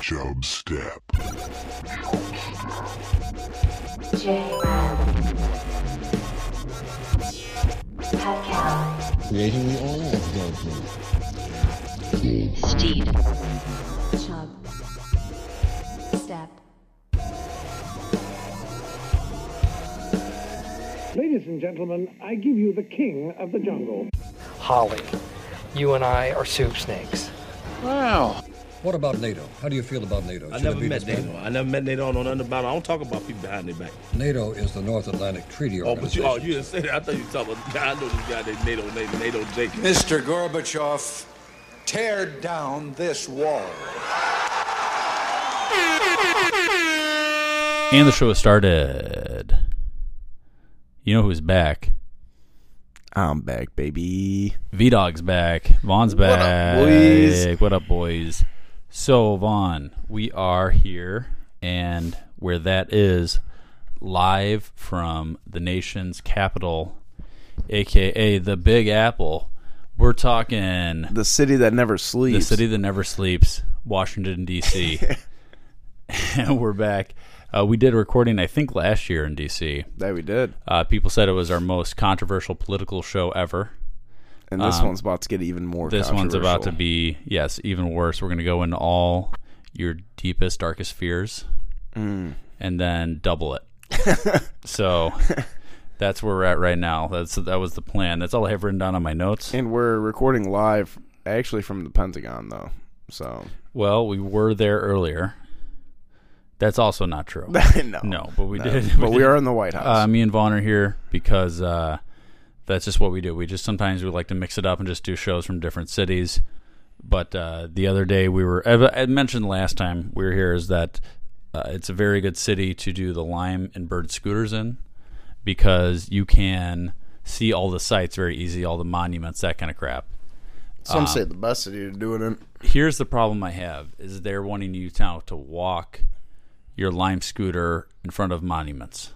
Chub Step. J-Ram. Creating the all of judgment. Steed. Chub. Step. Ladies and gentlemen, I give you the king of the jungle. Holly, you and I are soup snakes. What about NATO? How do you feel about NATO? I Should it never met? NATO. I never met NATO. I don't know nothing about it. I don't talk about people behind their back. NATO is the North Atlantic Treaty Oh, but you, oh, you didn't say that. I thought you were talking about. I know this guy named NATO. Named NATO Jake. Mr. Gorbachev, tear down this wall. And the show has started. You know who's back? I'm back, baby. V Dog's back. Vaughn's back. What up, back. boys? What up, boys? So, Vaughn, we are here, and where that is, live from the nation's capital, aka the Big Apple. We're talking The city that never sleeps, the city that never sleeps, Washington D.C. and we're back. Uh, we did a recording, I think, last year in D.C. that we did, Uh, people said it was our most controversial political show ever. And this Um, one's about to get even more. This one's about to be, yes, even worse. We're going to go into all your deepest, darkest fears Mm. and then double it. so that's where we're at right now. That's That was the plan. That's all I have written down on my notes. And we're recording live, actually from the Pentagon, though. So Well, we were there earlier. That's also not true. no, No, but we No. did. But we are in the White House. Uh, me and Vaughn are here because uh, that's just what we do. We just sometimes we like to mix it up and just do shows from different cities. But uh, the other day we were, I mentioned last time we were here, is that uh, it's a very good city to do the Lime and Bird scooters in because you can see all the sites very easy, all the monuments, that kind of crap. Some say the best city to do it in. Here's the problem I have: is they're wanting you now to walk your Lime scooter in front of monuments.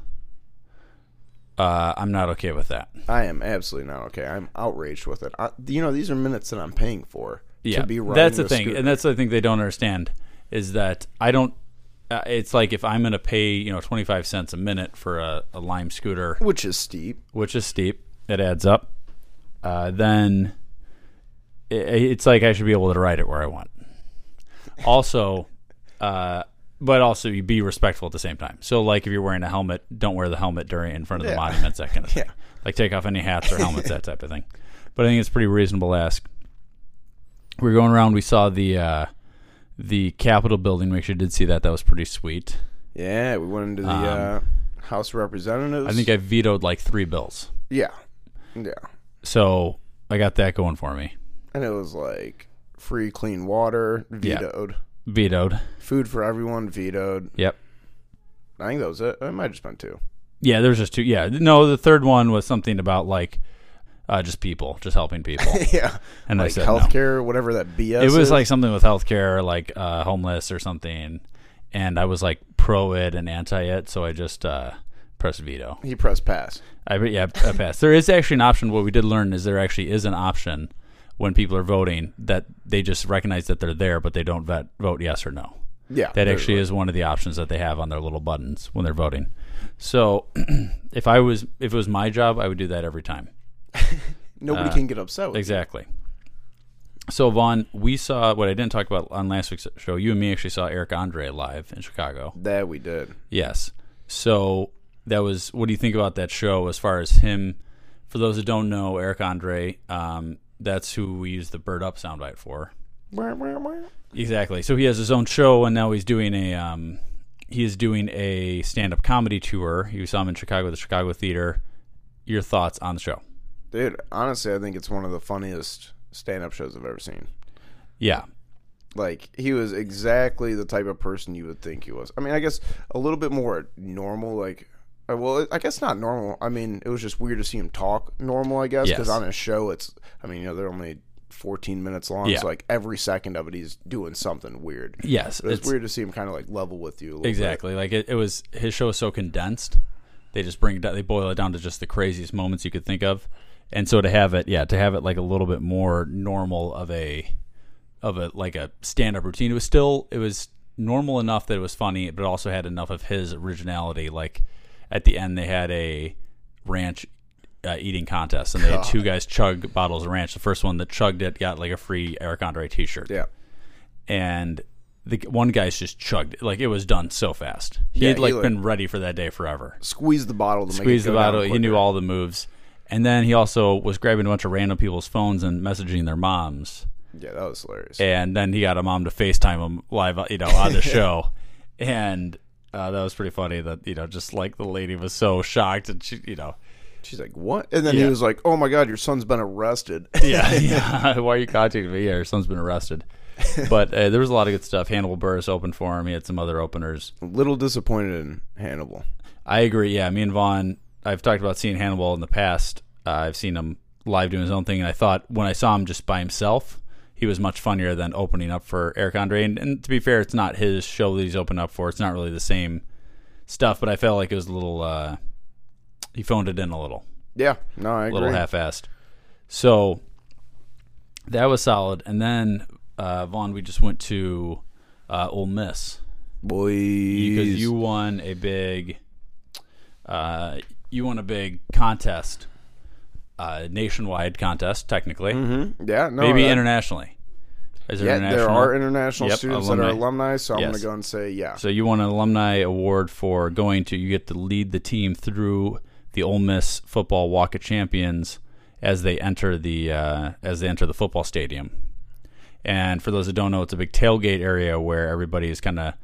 Uh, I'm not okay with that. I am absolutely not okay. I'm outraged with it. I, you know, these are minutes that I'm paying for Yeah, to be riding that's the a thing, scooter. and that's the thing they don't understand is that I don't. Uh, it's like if I'm going to pay you know 25 cents a minute for a, a Lime scooter, which is steep. which is steep, it adds up. Uh, then i it's like I should be able to ride it where I want. Also, uh, but also you be respectful at the same time. So, like if you're wearing a helmet, don't wear the helmet during in front of the Yeah. monuments, that kind of thing. Yeah. Like take off any hats or helmets, that type of thing. But I think it's pretty reasonable to ask. We were going around. We saw the uh, the Capitol building. We actually did see that. That was pretty sweet. Yeah, we went into the Um, uh, House of Representatives. I think I vetoed like three bills, yeah, yeah, so I got that going for me. and it was like free clean water vetoed, Vetoed. food for everyone vetoed. Yep. I think that was it. It might have just been two. Yeah, there's just two. Yeah, no, the third one was something about like uh, just people, just helping people. yeah, And I like said no. healthcare, whatever that BS. It was is. like something with healthcare, like uh, homeless or something. And I was like pro it and anti it, so I just uh, pressed veto. he pressed pass. I yeah, I passed. There is actually an option. What we did learn is there actually is an option when people are voting that they just recognize that they're there, but they don't vet, vote yes or no. Yeah, That actually like- is one of the options that they have on their little buttons when they're voting. So if I was if it was my job, I would do that every time. Nobody uh, can get upset with you. Exactly. So Vaughn, we saw what I didn't talk about on last week's show. You and me actually saw Eric Andre live in Chicago. That we did. Yes. So that was. What do you think about that show? As far as him, for those that don't know, Eric Andre, um, that's who we use the "Bird Up" soundbite for. Exactly. So he has his own show, and now he's doing a um, he is doing a stand-up comedy tour. You saw him in Chicago, the Chicago Theater. Your thoughts on the show? Dude, honestly, I think it's one of the funniest stand-up shows I've ever seen. Yeah, Like he was exactly the type of person you would think he was. I mean, I guess a little bit more normal. Like, Uh, well, I guess not normal. I mean, it was just weird to see him talk normal. I guess because Yes. on his show, it's. I mean, you know, they're only 14 minutes long. Yeah. So like every second of it, he's doing something weird. Yes, But it's, it's- weird to see him kind of like level with you. A little bit. Exactly. Like it, it was his show is so condensed. They just bring it down, they boil it down to just the craziest moments you could think of. And so to have it, yeah, to have it like a little bit more normal of a of a like a stand up routine. It was still it was normal enough that it was funny, but it also had enough of his originality. Like at the end, they had a ranch uh, eating contest, and they had two guys chug bottles of ranch. The first one that chugged it got like a free Eric Andre T-shirt. Yeah. and the one guy's just chugged it. Like it was done so fast. He Yeah, had he, like like- been ready for that day forever. Squeeze the bottle to Squeeze the make it go down bottle. He quicker. knew all the moves. And then he also was grabbing a bunch of random people's phones and messaging their moms. Yeah, that was hilarious. And then he got a mom to FaceTime him live, you know, on the show. And uh, that was pretty funny that, you know, just like the lady was so shocked and she, you know, She's like, "What?" And then Yeah. he was like, "Oh my god, your son's been arrested." yeah, yeah. Why are you contacting me? Yeah, your son's been arrested. But uh, there was a lot of good stuff. Hannibal Buress opened for him. He had some other openers. A little disappointed in Hannibal. I agree. Yeah, me and Vaughn. I've talked about seeing Hannibal in the past. Uh, I've seen him live doing his own thing, and I thought when I saw him just by himself, he was much funnier than opening up for Eric Andre. And, and to be fair, it's not his show that he's opened up for. It's not really the same stuff. But I felt like it was a little. Uh, he phoned it in a little, Yeah, no, I a agree. A little half-assed. So that was solid. And then uh, Vaughn, we just went to uh, Ole Miss Boys, because you won a big uh, you won a big contest uh, nationwide contest technically yeah, no, maybe internationally is there Yeah, international there are international Yep, students that are alumni. alumni, so I'm Yes. gonna go and say yeah. so you won an alumni award for going to you get to lead the team through the Ole Miss football walk of champions as they enter the uh, as they enter the football stadium and for those that don't know it's a big tailgate area where everybody is kind of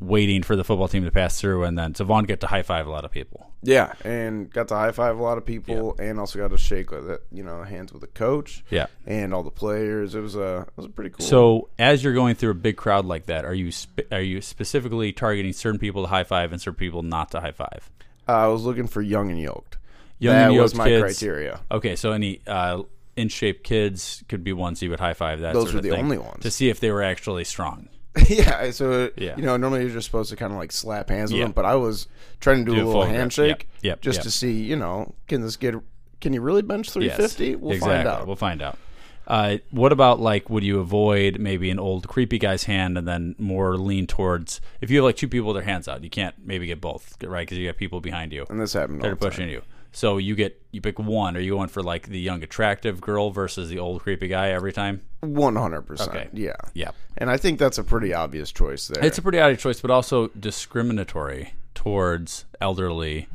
waiting for the football team to pass through and then Vaughn get to high five a lot of people Yeah, and got to high five a lot of people, and also got to shake with it, you know, hands with the coach. Yeah. and all the players. It was a it was a pretty cool. So, as you're going through a big crowd like that, are you spe- are you specifically targeting certain people to high five and certain people not to high five? uh, I was looking for young and yoked. Young that and was yoked my kids. criteria. Okay, so any uh, in shape kids could be ones you would high five. That Those sort were of the thing, only ones. to see if they were actually strong. yeah, so Yeah. you know, normally you're just supposed to kind of like slap hands with Yeah. them, but I was trying to do, Do a little handshake, Yep, yep, just yep. to see, you know, can this get, can you really bench 350? Yes, we'll exactly. find out. We'll find out. Uh, what about like would you avoid maybe an old creepy guy's hand and then more lean towards if you have like two people with their hands out you can't maybe get both right because you got people behind you and this happened that all are the time. pushing you. So you get you pick one. Are you going for like the young attractive girl versus the old creepy guy every time? One hundred percent. Yeah. Yeah. And I think that's a pretty obvious choice there. It's a pretty odd choice, but also discriminatory towards elderly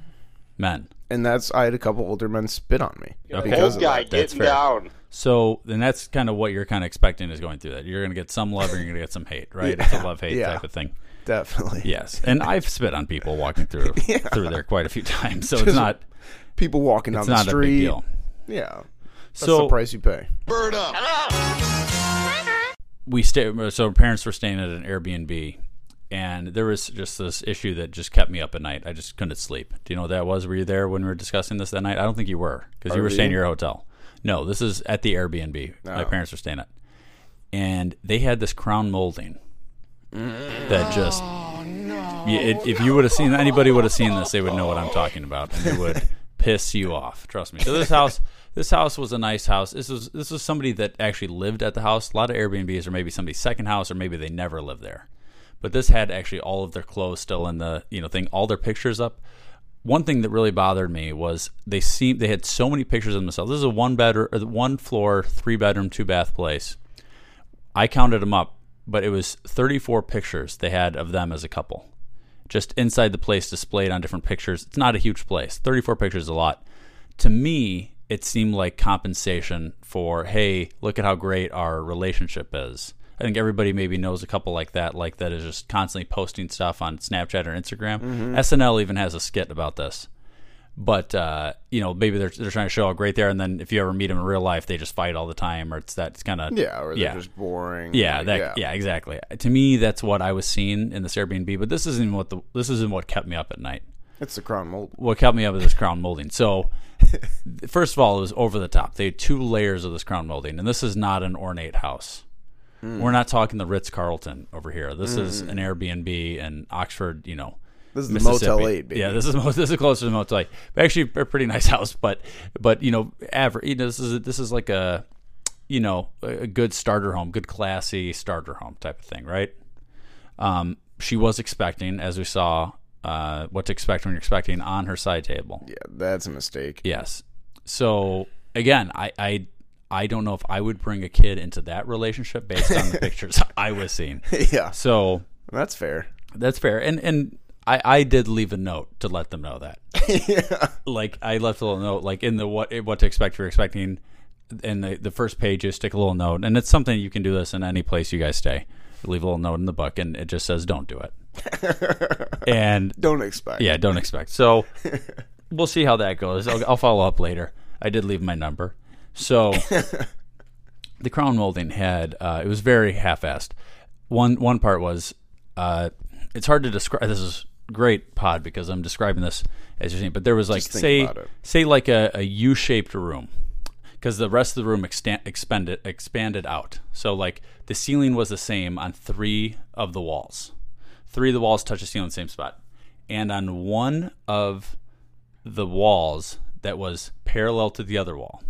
men. and that's I had a couple older men spit on me. Okay. because Old guy that. Getting fair. down. So then that's kind of what you're kind of expecting is going through that. You're going to get some love and you're going to get some hate, right? It's a love hate Yeah. type of thing. Definitely. Yes, and I've spit on people walking through through there quite a few times, so it's not People walking down it's the not a street. big deal. Yeah. That's So the price you pay. Bird up. we stay so parents were staying at an Airbnb and there was just this issue that just kept me up at night. I just couldn't sleep. Do you know what that was? Were you there when we were discussing this that night? I don't think you were because you were staying at your hotel. No, this is at the Airbnb my Oh. parents were staying at. And they had this crown molding that just oh, Yeah, it, if you would have seen anybody would have seen this, they would know what I'm talking about, and they would piss you off. Trust me. So this house, this house was a nice house. This was this was somebody that actually lived at the house. A lot of Airbnbs or maybe somebody's second house, or maybe they never lived there. But this had actually all of their clothes still in the you know thing, all their pictures up. One thing that really bothered me was they seemed they had so many pictures of themselves. This is a one bedroom, one floor, three bedroom, two bath place. I counted them up, but it was 34 pictures they had of them as a couple. Just inside the place displayed on different pictures. It's not a huge place. 34 pictures is a lot. To me, it seemed like compensation for, hey, look at how great our relationship is. I think everybody maybe knows a couple like that, like that is just constantly posting stuff on Snapchat or Instagram. Mm-hmm. SNL even has a skit about this but uh, you know maybe they're they're trying to show how great they are, and then if you ever meet them in real life, they just fight all the time, or it's that it's kind of Yeah, or they're yeah. just boring. yeah Like, that yeah. exactly. To me, that's what I was seeing in this Airbnb, but this isn't what the this isn't what kept me up at night. It's the crown mold. What kept me up is this crown molding. So. First of all, it was over the top. They had two layers of this crown molding, and this is not an ornate house. We're not talking the Ritz Carlton over here. This is an Airbnb in Oxford, you know, This is. Motel 8, baby. Yeah, this is this is closer to Motel 8. But actually, a pretty nice house. But but you know, average. You know, this is this is like a you know, a a good starter home, good classy starter home type of thing, right? Um, she was expecting, as we saw, uh, what to expect when you're expecting on her side table. Yeah, that's a mistake. Yes. So again, I, I I don't know if I would bring a kid into that relationship based on the pictures I was seeing. yeah, So that's fair. that's fair. And and I, I did leave a note to let them know that. yeah, Like I left a little note, like in the what what to expect. You're expecting, in the the first page, you stick a little note, and it's something you can do this in any place you guys stay. Leave a little note in the book, and it just says, "Don't do it." and don't expect. yeah, don't expect. So we'll see how that goes. I'll, I'll follow up later. I did leave my number. So the crown molding had uh, it was very half-assed. One one part was uh, it's hard to describe. This is great pod because I'm describing this as you're seeing, but there was like say say like a, a U-shaped room because the rest of the room extan- expanded expanded out. So like the ceiling was the same on three of the walls. Three of the walls touch the ceiling in the same spot, and on one of the walls that was parallel to the other wall.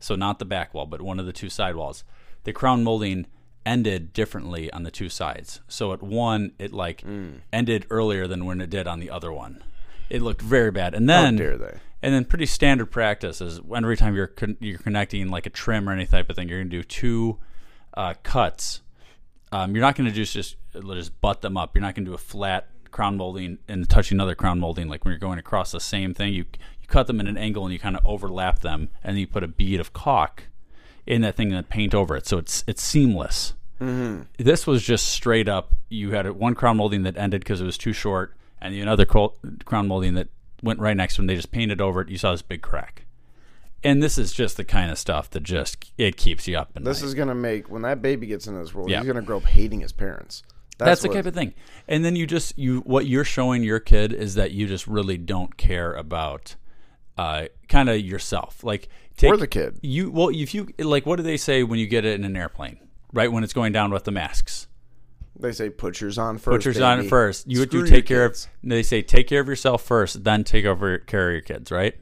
So not the back wall, but one of the two side walls. The crown molding ended differently on the two sides. So at one, it like Mm. ended earlier than when it did on the other one. It looked very bad. And then dare they. and then pretty standard practice is every time you're con- you're connecting like a trim or any type of thing, you're gonna do two uh, cuts. Um, you're not gonna just just just butt them up. You're not gonna do a flat crown molding and touch another crown molding like when you're going across the same thing. You you cut them in an angle and you kind of overlap them, and then you put a bead of caulk in that thing and then paint over it, so it's it's seamless. Mm-hmm. This was just straight up. You had a- one crown molding that ended because it was too short, and another cro- crown molding that went right next to. And they just painted over it. You saw this big crack. And this is just the kind of stuff that just it keeps you up. This is gonna make when that baby gets into this world, Yeah. he's gonna grow up hating his parents. that's, the what- type of thing. And then you just you what you're showing your kid is that you just really don't care about uh, kind of yourself. Like take Or the kid. You well if you like what do they say when you get it in an airplane? Right when it's going down with the masks. They say put yours on first. Put yours on first. You Screw do take care kids. of. They say take care of yourself first, then take over care of your kids, right?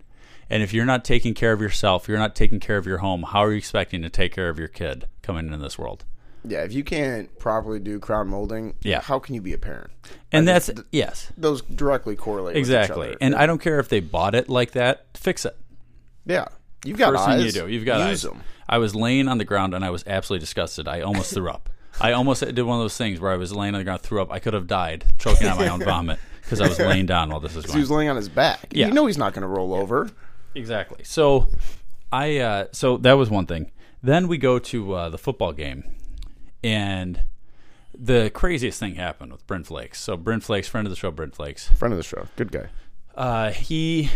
And if you're not taking care of yourself, you're not taking care of your home. How are you expecting to take care of your kid coming into this world? Yeah, if you can't properly do crown molding, Yeah. how can you be a parent? And I that's just- yes, those directly correlate with each exactly. And I don't care if they bought it like that. Fix it. yeah, you've got First eyes. thing you do, you've got use eyes. them. I was laying on the ground and I was absolutely disgusted. I almost threw up. I almost did one of those things where I was laying on the ground, threw up. I could have died choking on my own vomit because I was laying down while this was He was laying on his back. Yeah. You know he's not going to roll over. Exactly. So, I uh, so that was one thing. Then we go to uh, the football game, and the craziest thing happened with Brent Flakes. So Brent Flakes, friend of the show, Brent Flakes, Friend of the show, good guy. uh, he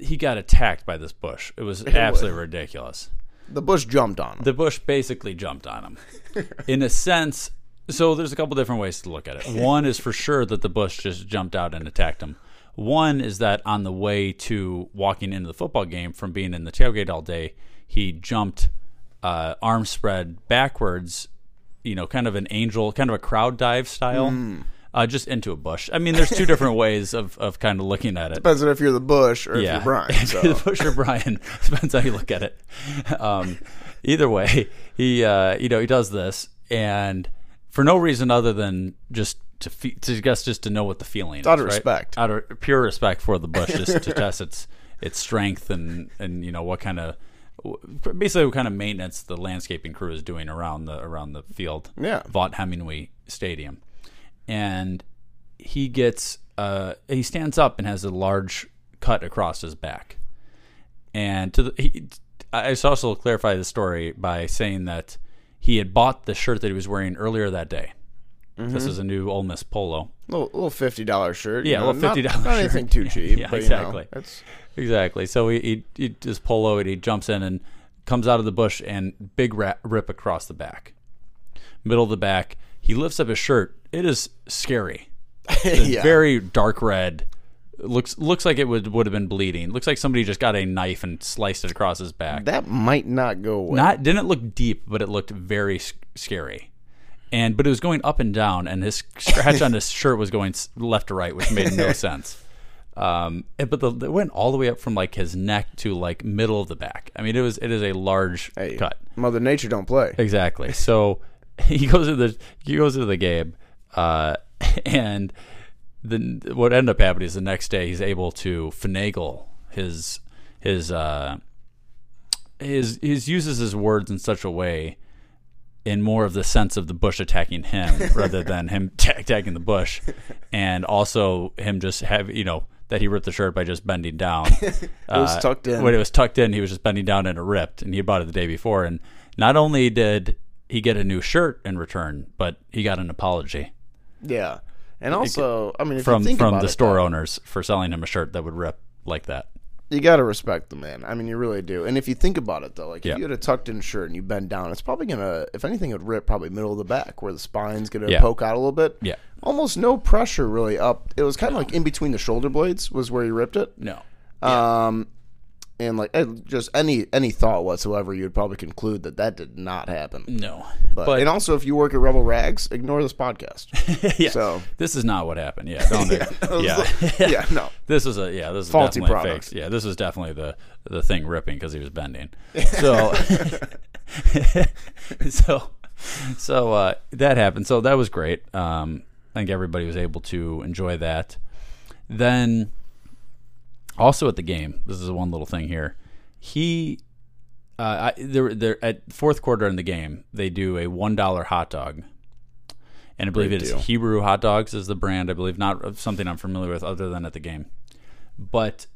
he got attacked by this bush. It was absolutely ridiculous. The bush jumped on him. The bush basically jumped on him. In a sense, so there's a couple different ways to look at it. One is for sure that the bush just jumped out and attacked him. One is that on the way to walking into the football game from being in the tailgate all day, he jumped uh, arm spread backwards, you know, kind of an angel, kind of a crowd dive style, uh, just into a bush. I mean, there's two different ways of, of kind of looking at it Depends on if you're the bush or if you're Brian. So. the Bush or Brian depends how you look at it. Um, either way, he uh, you know he does this, and for no reason other than just to fe- to guess just to know what the feeling is. out of right? respect. out of pure respect for the Bush, just to test its its strength and and you know what kind of basically what kind of maintenance the landscaping crew is doing around the around the field. Yeah. Vaught Hemingway Stadium, and he gets uh, he stands up and has a large cut across his back. And to the, he, I should also clarify the story by saying that he had bought the shirt that he was wearing earlier that day. This mm-hmm. is a new Ole Miss polo. little, little fifty dollar shirt. Yeah, a know, little fifty not- dollars. Not, anything too cheap. Yeah, but, you know, exactly. Exactly. So he, he, he just polo and he jumps in and comes out of the bush and big rip across the back, middle of the back. He lifts up his shirt. It is scary. Yeah. very dark red. Looks looks like it would would have been bleeding. Looks like somebody just got a knife and sliced it across his back. that might not go away. Not didn't look deep, but it looked very scary. And but it was going up and down, and his scratch on his shirt was going left to right, which made no sense. Um, and- but the, it went all the way up from like his neck to like middle of the back. I mean, it was it is a large Hey, cut. Mother Nature don't play. Exactly. So he goes to the he goes to the game, uh, and the what ended up happening is the next day he's able to finagle his his uh, his his uses his words in such a way in more of the sense of the bush attacking him rather than him ta- attacking the bush, and also him just have you know that he ripped the shirt by just bending down. it was uh, tucked in. When it was tucked in, he was just bending down and it ripped, and he bought it the day before. And not only did he get a new shirt in return, but he got an apology Yeah, and also, I mean, if from you think from the it, store though, owners for selling him a shirt that would rip like that. You got to respect the man. I mean, you really do. And if you think about it, though, like Yeah. if you had a tucked in shirt and you bend down, it's probably gonna, if anything, it would rip probably middle of the back where the spine's gonna Yeah. poke out a little bit. Yeah. almost no pressure really up. It was kind of like in between the shoulder blades was where he ripped it. No. Um, and like eh, just any any thought whatsoever, you'd probably conclude that that did not happen. No. But, and also, if you work at Rebel Rags, ignore this podcast. yeah. So this is not what happened. Yeah. Don't yeah. Yeah. yeah, no. This is a yeah. This is Faulty definitely product. fake. Yeah. This was definitely the the thing ripping because he was bending. So so so uh, that happened. So that was great. Um, I think everybody was able to enjoy that. Then also at the game, this is one little thing here. He uh, I, there, there at fourth quarter in the game, they do a one dollar hot dog, and I believe Great it is deal. Hebrew Hot Dogs is the brand. I believe not something I'm familiar with other than at the game, but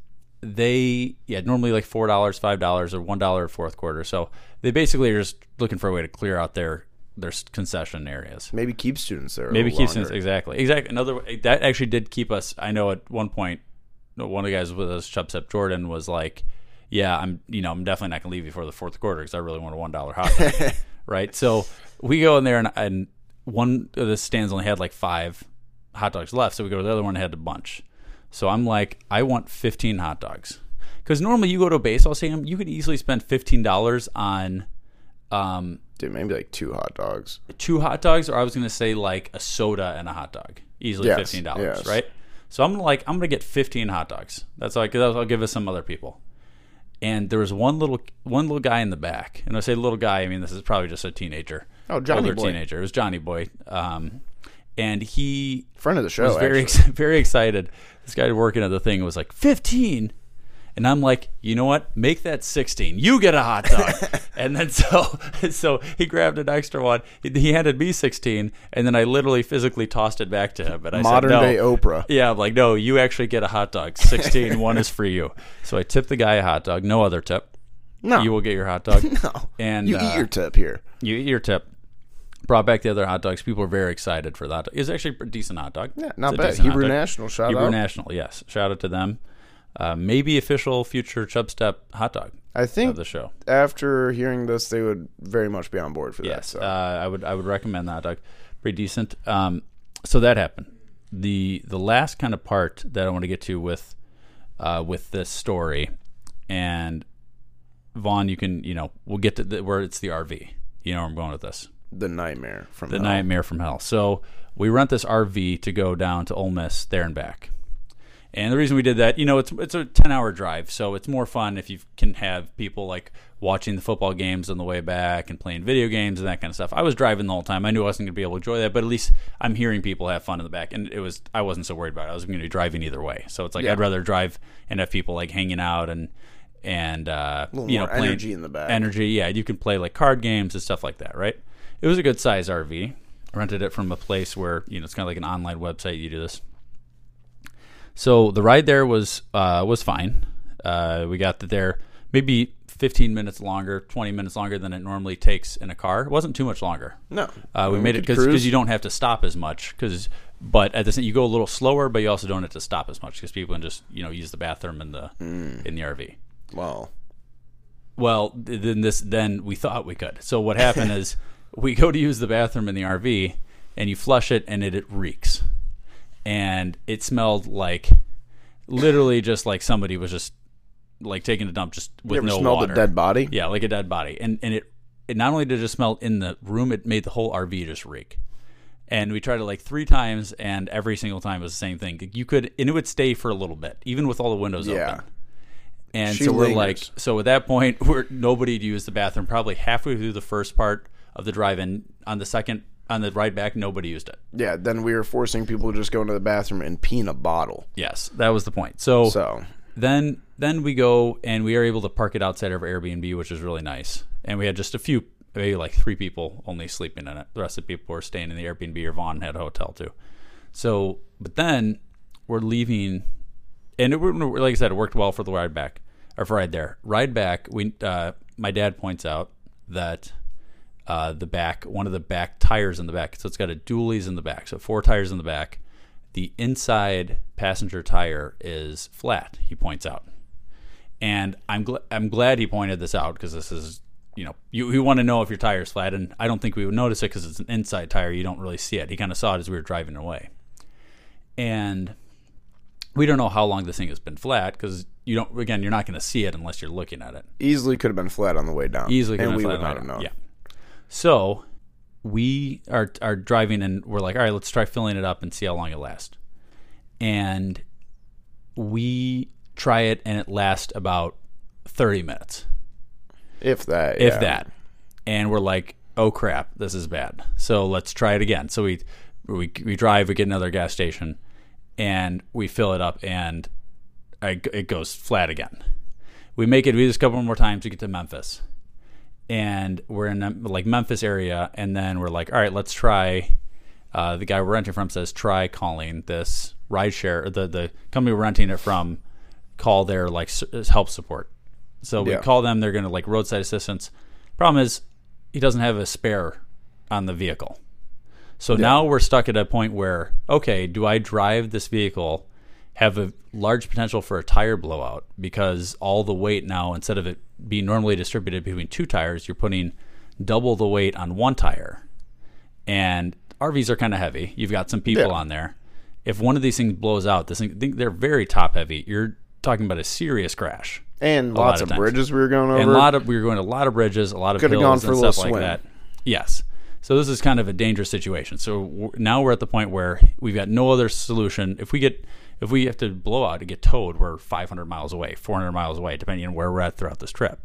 they yeah normally like four dollars, five dollars, or one dollar fourth quarter. So they basically are just looking for a way to clear out their their concession areas. Maybe keep students there. Maybe keep longer. students exactly exactly. Another that actually did keep us. I know at one point, one of the guys with us, Chubstep Jordan, was like, "Yeah, I'm you know I'm definitely not gonna leave before the fourth quarter because I really want a one dollar hot dog." right. So we go in there and, and one of the stands only had like five hot dogs left, so we go to the other one and had a bunch. So I'm like, I want 15 hot dogs because normally you go to a baseball stadium, you could easily spend fifteen dollars on. Um, Dude, maybe like two hot dogs. two hot dogs, or I was going to say like a soda and a hot dog, easily Yes, fifteen dollars, yes. right? So I'm gonna like I'm gonna get fifteen hot dogs. That's like I'll give us some other people. And there was one little one little guy in the back, and I say little guy, I mean this is probably just a teenager. Oh, Johnny older boy. teenager. It was Johnny Boy, um, and he Friend of the show. was very actually. very excited. This guy working at the thing was like fifteen, and I'm like, you know what? Make that sixteen. You get a hot dog. and then so so he grabbed an extra one. He, he handed me sixteen, and then I literally physically tossed it back to him. And I Modern said, no. day Oprah. Yeah, I'm like, no, you actually get a hot dog. 16, one is for you. So I tipped the guy a hot dog. No other tip. No. You will get your hot dog. No. And you uh, eat your tip here. you eat your tip. Brought back the other hot dogs. People were very excited for that. It was actually a decent hot dog. Yeah, not It's bad. Hebrew. National, shout Hebrew out. Hebrew National, yes. Shout out to them. Uh, maybe official future Chubstep hot dog I think of the show. after hearing this, they would very much be on board for that. Yes, So. uh, I would I would recommend that dog. Pretty decent. Um, so that happened. The the last kind of part that I want to get to with uh, with this story, and Vaughn, you can you know we'll get to the, where it's the RV. You know where I'm going with this. the nightmare from The hell. nightmare from hell. So we rent this RV to go down to Ole Miss there and back. And the reason we did that, you know, it's it's a ten hour drive, so it's more fun if you can have people like watching the football games on the way back and playing video games and that kind of stuff. I was driving the whole time. I knew I wasn't going to be able to enjoy that, but at least I'm hearing people have fun in the back, and it was I wasn't so worried about it. I was going to be driving either way, so it's like Yeah. I'd rather drive and have people like hanging out and and uh, little you know more playing energy in the back. Energy, yeah. You can play like card games and stuff like that, right? It was a good size RV. I rented it from a place where you know it's kind of like an online website. You do this. So the ride there was uh, was fine. Uh, we got there maybe 15 minutes longer, 20 minutes longer than it normally takes in a car. It wasn't too much longer. No. Uh, we We made it because you don't have to stop as much. Because but at the same, you go a little slower, but you also don't have to stop as much because people can just you know use the bathroom in the Mm. in the RV. Well, Well, then this then we thought we could. So what happened is we go to use the bathroom in the RV, and you flush it, and it, it reeks, and it smelled like literally just like somebody was just like taking a dump just with you ever no smelled water. a dead body? Yeah, like a dead body, and and it it not only did it just smell in the room, it made the whole RV just reek. And we tried it like three times, and every single time was the same thing. You could, and it would stay for a little bit, even with all the windows Yeah. open. And She so we're lingers. like, so at that point, we're nobody used the bathroom. Probably halfway through the first part of the drive-in, on the second, on the ride back, nobody used it. Yeah, then we were forcing people to just go into the bathroom and pee in a bottle. Yes, that was the point. So, So then then we go and we are able to park it outside of our Airbnb, which is really nice. And we had just a few, maybe like three people only sleeping in it. The rest of the people were staying in the Airbnb or Vaughn had a hotel too. So, but then we're leaving, and it, wor- like I said, it worked well for the ride back or for ride there. Ride back, we uh, my dad points out that uh, the back, one of the back tires in the back, so it's got a dualies in the back, so four tires in the back. The inside passenger tire is flat. He points out, and I'm gl- I'm glad he pointed this out because this is you know you, you want to know if your tire is flat, and I don't think we would notice it because it's an inside tire. You don't really see it. He kind of saw it as we were driving away, and we don't know how long this thing has been flat because you don't. Again, you're not going to see it unless you're looking at it. easily could have been flat on the way down. Easily, and could've we been would flat not have known. Yeah. So we are are driving and we're like, all right, let's try filling it up and see how long it lasts. And we try it and it lasts about thirty minutes, If that, if yeah. that. And we're like, oh crap, this is bad. So let's try it again. So we we we drive, we get another gas station, and we fill it up, and I, it goes flat again. We make it. We do this a couple more times to get to Memphis, and we're in like Memphis area, and then we're like, all right, let's try. Uh, the guy we're renting from says try calling this rideshare, the the company we're renting it from, call their like help support. So we Yeah. call them. They're going to like roadside assistance. Problem is, he doesn't have a spare on the vehicle. So now we're stuck at a point where, okay, do I drive this vehicle, have a large potential for a tire blowout because all the weight now, instead of it being normally distributed between two tires, you're putting double the weight on one tire. And RVs are kind of heavy. You've got some people Yeah. on there. If one of these things blows out, this thing, they're very top heavy. You're talking about a serious crash. and a lot lots of of, bridges we were going over. And a lot of we were going to a lot of bridges, a lot of Could've hills gone for and a stuff like swim. that. Yes. So this is kind of a dangerous situation. So w- now we're at the point where we've got no other solution. If we get if we have to blow out to get towed, we're 500 miles away, 400 miles away, depending on where we're at throughout this trip.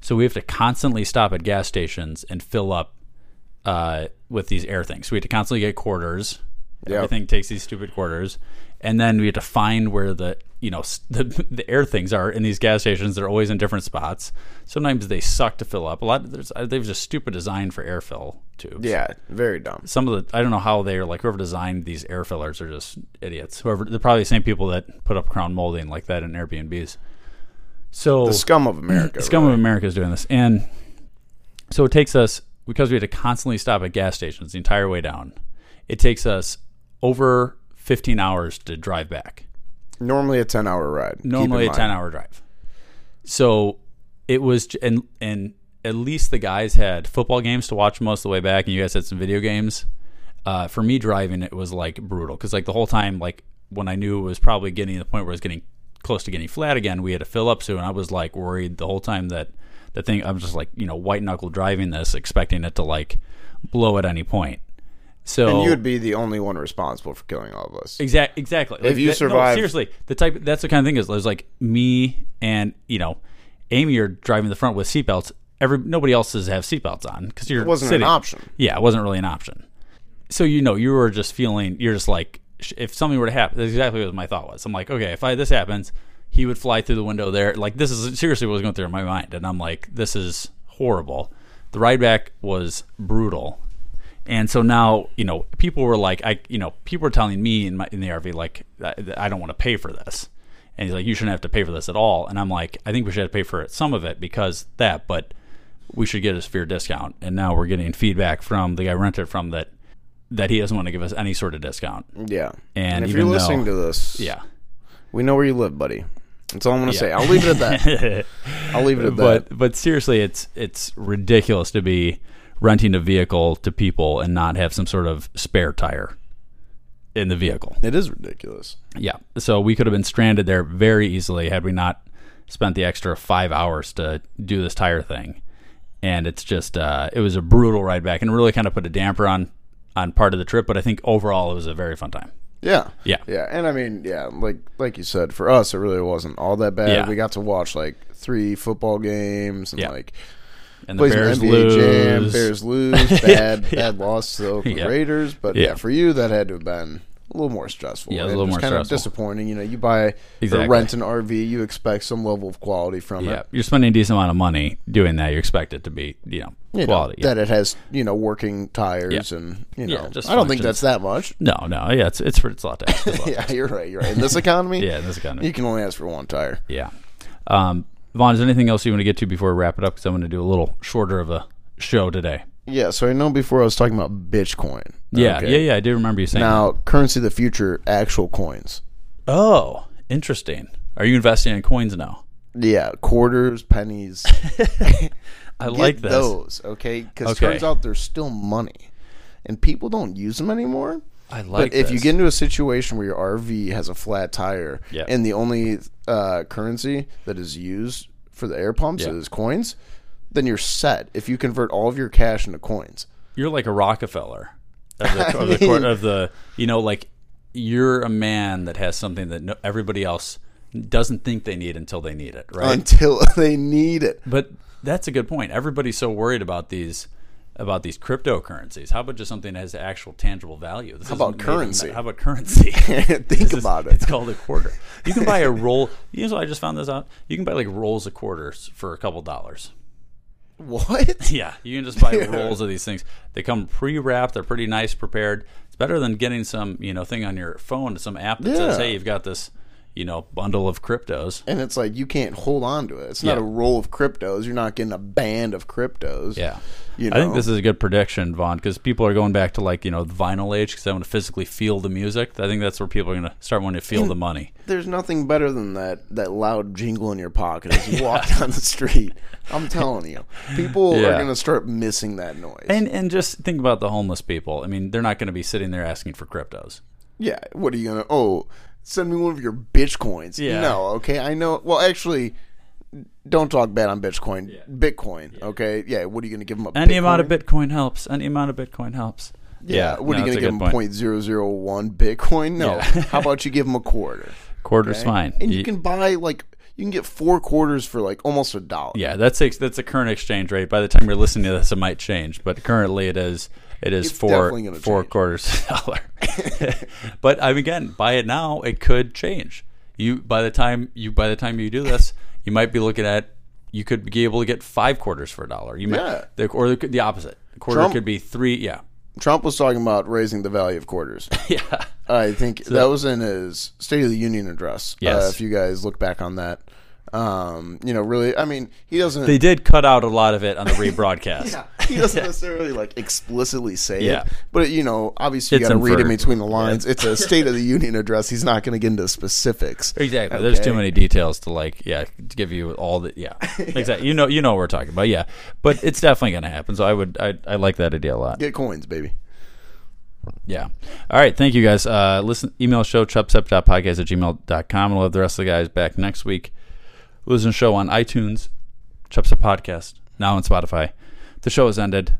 So we have to constantly stop at gas stations and fill up uh, with these air things. So we have to constantly get quarters. Yep. Everything takes these stupid quarters, and then we have to find where the you know the the air things are in these gas stations. They're always in different spots. Sometimes they suck to fill up. A lot there's uh, they've just stupid design for air fill tubes. yeah, very dumb. Some of the I don't know how they're like whoever designed these air fillers are just idiots. Whoever they're probably the same people that put up crown molding like that in Airbnbs. So The scum of America. scum really. of America is doing this, and so it takes us because we had to constantly stop at gas stations the entire way down. It takes us over 15 hours to drive back. Normally a ten-hour ride. Normally a 10 hour drive. So it was, and and at least the guys had football games to watch most of the way back, and you guys had some video games. Uh, for me driving, it was like brutal because like the whole time, like when I knew it was probably getting to the point where it was getting close to getting flat again, we had to fill up soon. I was like worried the whole time that the thing. I'm just like you know white knuckle driving this, expecting it to like blow at any point. So And you would be the only one responsible for killing all of us. Exact, exactly. If you that- no, survive- seriously, the type that's the kind of thing is there's like me and you know, Amy are driving the front with seatbelts. Every nobody else does have seatbelts on because you're It wasn't sitting. an option. Yeah, it wasn't really an option. So you know, you were just feeling. You're just like, if something were to happen, that's exactly what my thought was. I'm like, okay, if I, this happens, he would fly through the window there. Like this is seriously what was going through my mind, and I'm like, this is horrible. The ride back was brutal. And so now, you know, people were like, I, you know, people were telling me in my in the RV like, I, I don't want to pay for this. And he's like, you shouldn't have to pay for this at all. And I'm like, I think we should have to pay for it, some of it because that, but we should get a severe discount. And now we're getting feedback from the guy rented from that that he doesn't want to give us any sort of discount. Yeah. And if you're though- listening to this, Yeah. we know where you live, buddy. That's all I'm going to say. I'll leave it at that. I'll leave it at that. but but seriously, it's it's ridiculous to be renting a vehicle to people and not have some sort of spare tire in the vehicle. It is ridiculous. Yeah. So we could have been stranded there very easily had we not spent the extra five hours to do this tire thing. And it's just, uh, it was a brutal ride back and really kind of put a damper on on part of the trip, but I think overall it was a very fun time. Yeah. Yeah. Yeah. And I mean, yeah, like like you said, for us it really wasn't all that bad. Yeah. We got to watch like three football games and Yeah. like And the Bears NBA jam, lose. Bears lose, bad Yeah. bad loss to the Oakland Yeah. Raiders. But Yeah. yeah. for you that had to have been a little more stressful. Yeah, it was a little more kind of disappointing. You know, you buy Exactly. or rent an RV, you expect some level of quality from it. Yeah, it. you're spending a decent amount of money doing that. You expect it to be, you know, You know, quality. yeah. That it has, you know, working tires Yeah. and you know just I don't think that's that much. no, no, yeah, it's it's it's a lot to ask. Yeah, you're right. You're right. In this economy, yeah, in this economy. you can only ask for one tire. Yeah. Um, Vaughn, is there anything else you want to get to before we wrap it up? Because I'm going to do a little shorter of a show today. Yeah, so I know before I was talking about Bitcoin. Yeah, Okay. yeah, yeah. I do remember you saying. Now, currency of the future, actual coins. oh, interesting. Are you investing in coins now? Yeah, quarters, pennies. I Get like this. those, okay? Because Okay. turns out there's still money, and people don't use them anymore. I like. But if you get into a situation where your RV has a flat tire, Yeah. and the only uh, currency that is used for the air pumps Yeah. is coins, then you're set. If you convert all of your cash into coins, you're like a Rockefeller of the, of, the, court- of the you know like you're a man that has something that no, everybody else doesn't think they need until they need it, right? until they need it. But that's a good point. Everybody's so worried about these about these cryptocurrencies. How about just something that has actual tangible value? This How is about currency? How about currency? Think This is- about it. It's called a quarter. You can buy a roll. You know, I just found this out. You can buy like rolls of quarters for a couple dollars. What? Yeah, you can just buy rolls of these things. They come pre-wrapped. They're pretty nice, prepared. It's better than getting some, you know, thing on your phone, to some app that says, "Hey, you've got this, you know, bundle of cryptos." And it's like you can't hold on to it. It's not Yeah. a roll of cryptos. You're not getting a band of cryptos. Yeah. You know? I think this is a good prediction, Vaughn, because people are going back to like you know the vinyl age because they want to physically feel the music. I think that's where people are going to start wanting to feel the money. There's nothing better than that that loud jingle in your pocket as you walk down the street. I'm telling you, people are going to start missing that noise. And and just think about the homeless people. I mean, they're not going to be sitting there asking for cryptos. yeah, what are you going to? Oh, send me one of your bitcoins. Yeah. No, okay, I know. Well, actually, don't talk bad on Bitcoin. Bitcoin, okay? Yeah, what are you going to give them a Any Bitcoin? amount of Bitcoin helps. Any amount of Bitcoin helps. Yeah, what no, are you going to give good them? point. Point zero zero one Bitcoin? No. Yeah. How about you give them a quarter? Quarter's okay? fine. And you You- can buy like you can get four quarters for like almost a dollar. Yeah, that's ex- that's a current exchange rate. By the time you're listening to this, it might change, but currently it is it is It's four four change. quarters dollar. but I mean, again, buy it now. It could change. You by the time you by the time you do this, you might be looking at you could be able to get five quarters for a dollar. You might, Yeah. the, or the, the opposite. A quarter Trump- could be three. Yeah, Trump was talking about raising the value of quarters. yeah. I think that was in his State of the Union address. Yes. Uh, if you guys look back on that, um, you know, really, I mean, he doesn't. They did cut out a lot of it on the rebroadcast. yeah, he doesn't necessarily like explicitly say Yeah. it, but you know, obviously you got to read in between the lines. It's a State of the Union address. He's not going to get into specifics. Exactly. There's too many details to like, yeah, to give you all the, yeah, exactly. You know, you know what we're talking about, yeah. But it's definitely going to happen. So I would, I, I like that idea a lot. Get coins, baby. Yeah. All right. Thank you guys. Uh, listen, email show chubstep.podcast at gmail.com. We'll have the rest of the guys back next week. Listen to the show on iTunes, Chubstep Podcast, now on Spotify. The show has ended.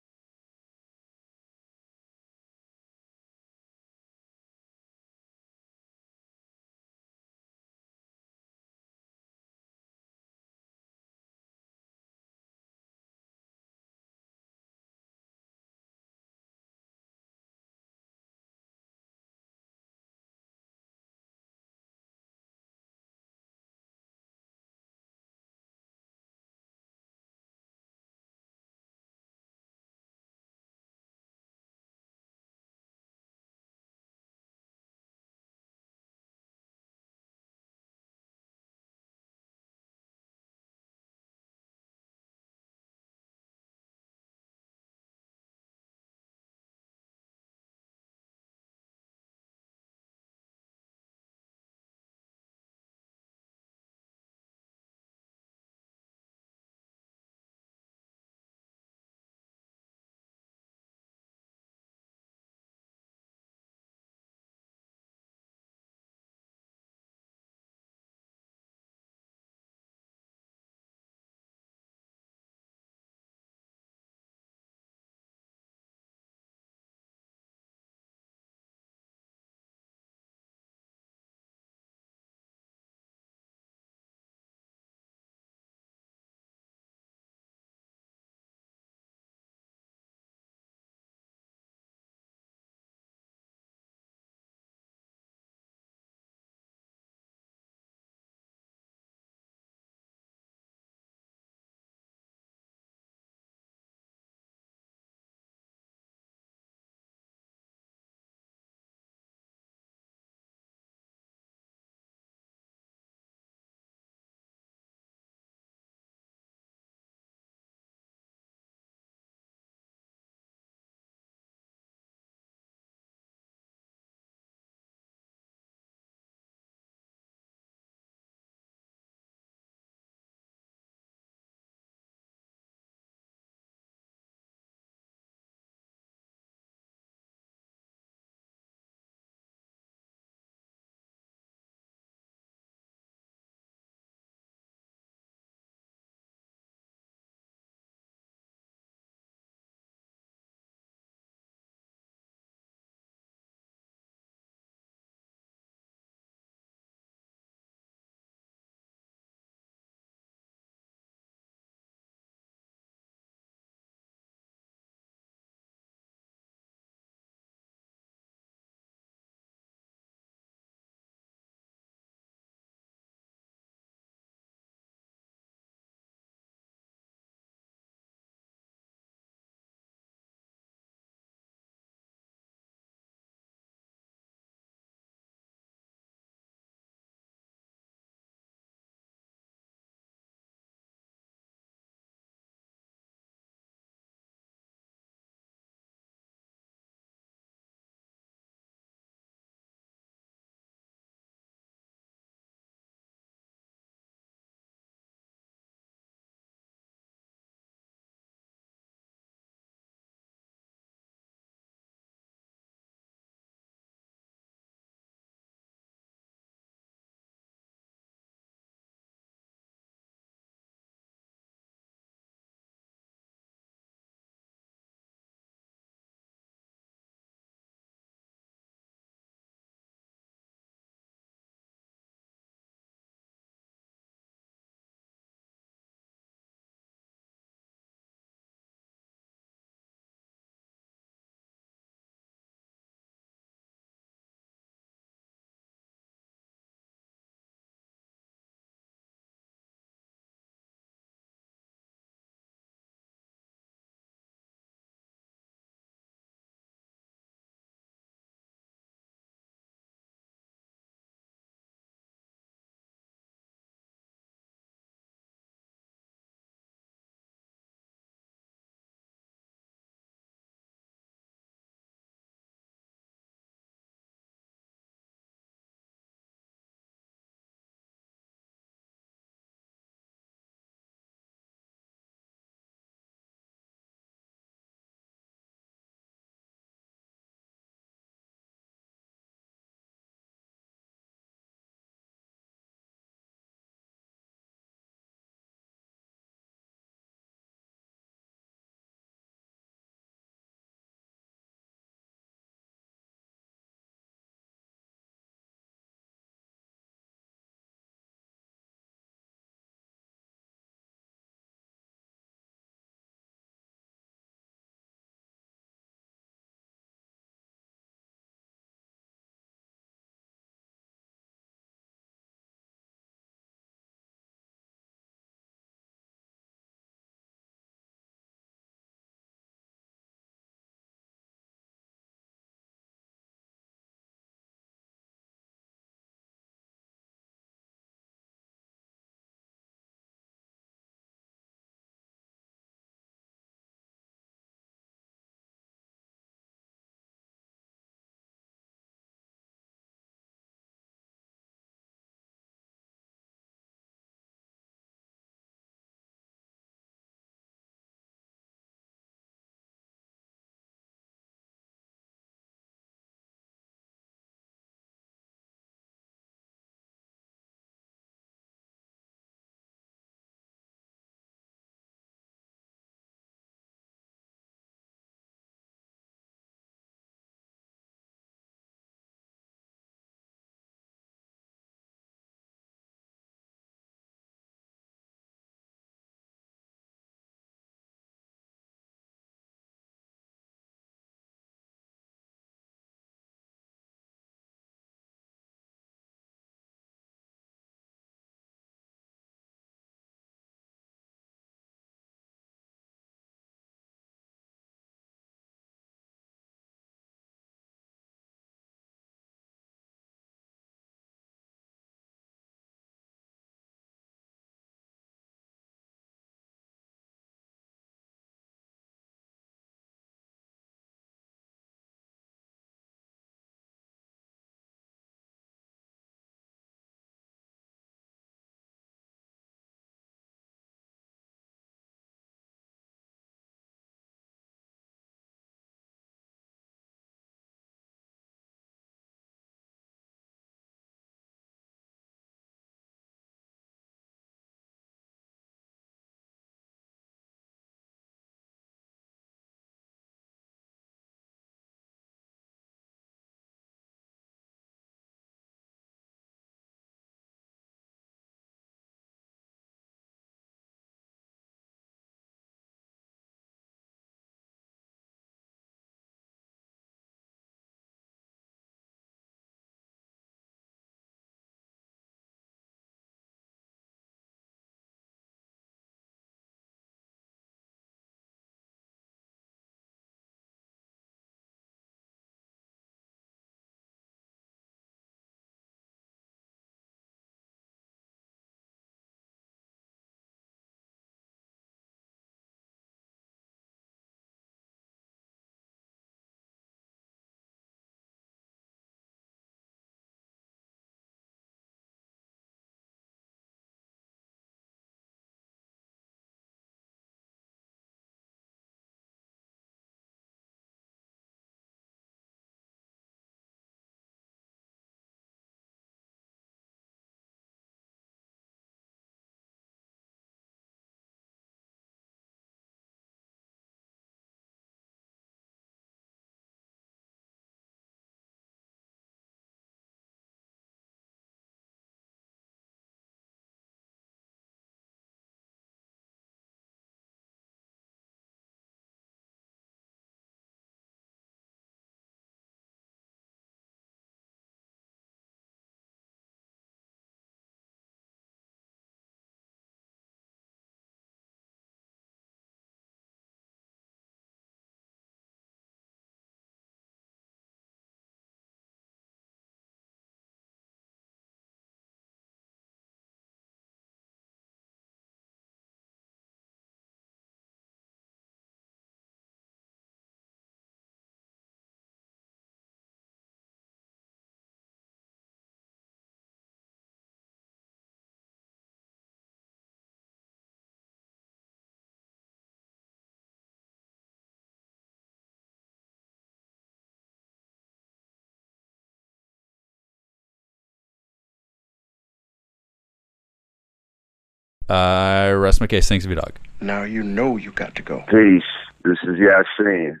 I rest my case. Thanks, V Dog. Now you know you got to go. Peace. This is Yasin.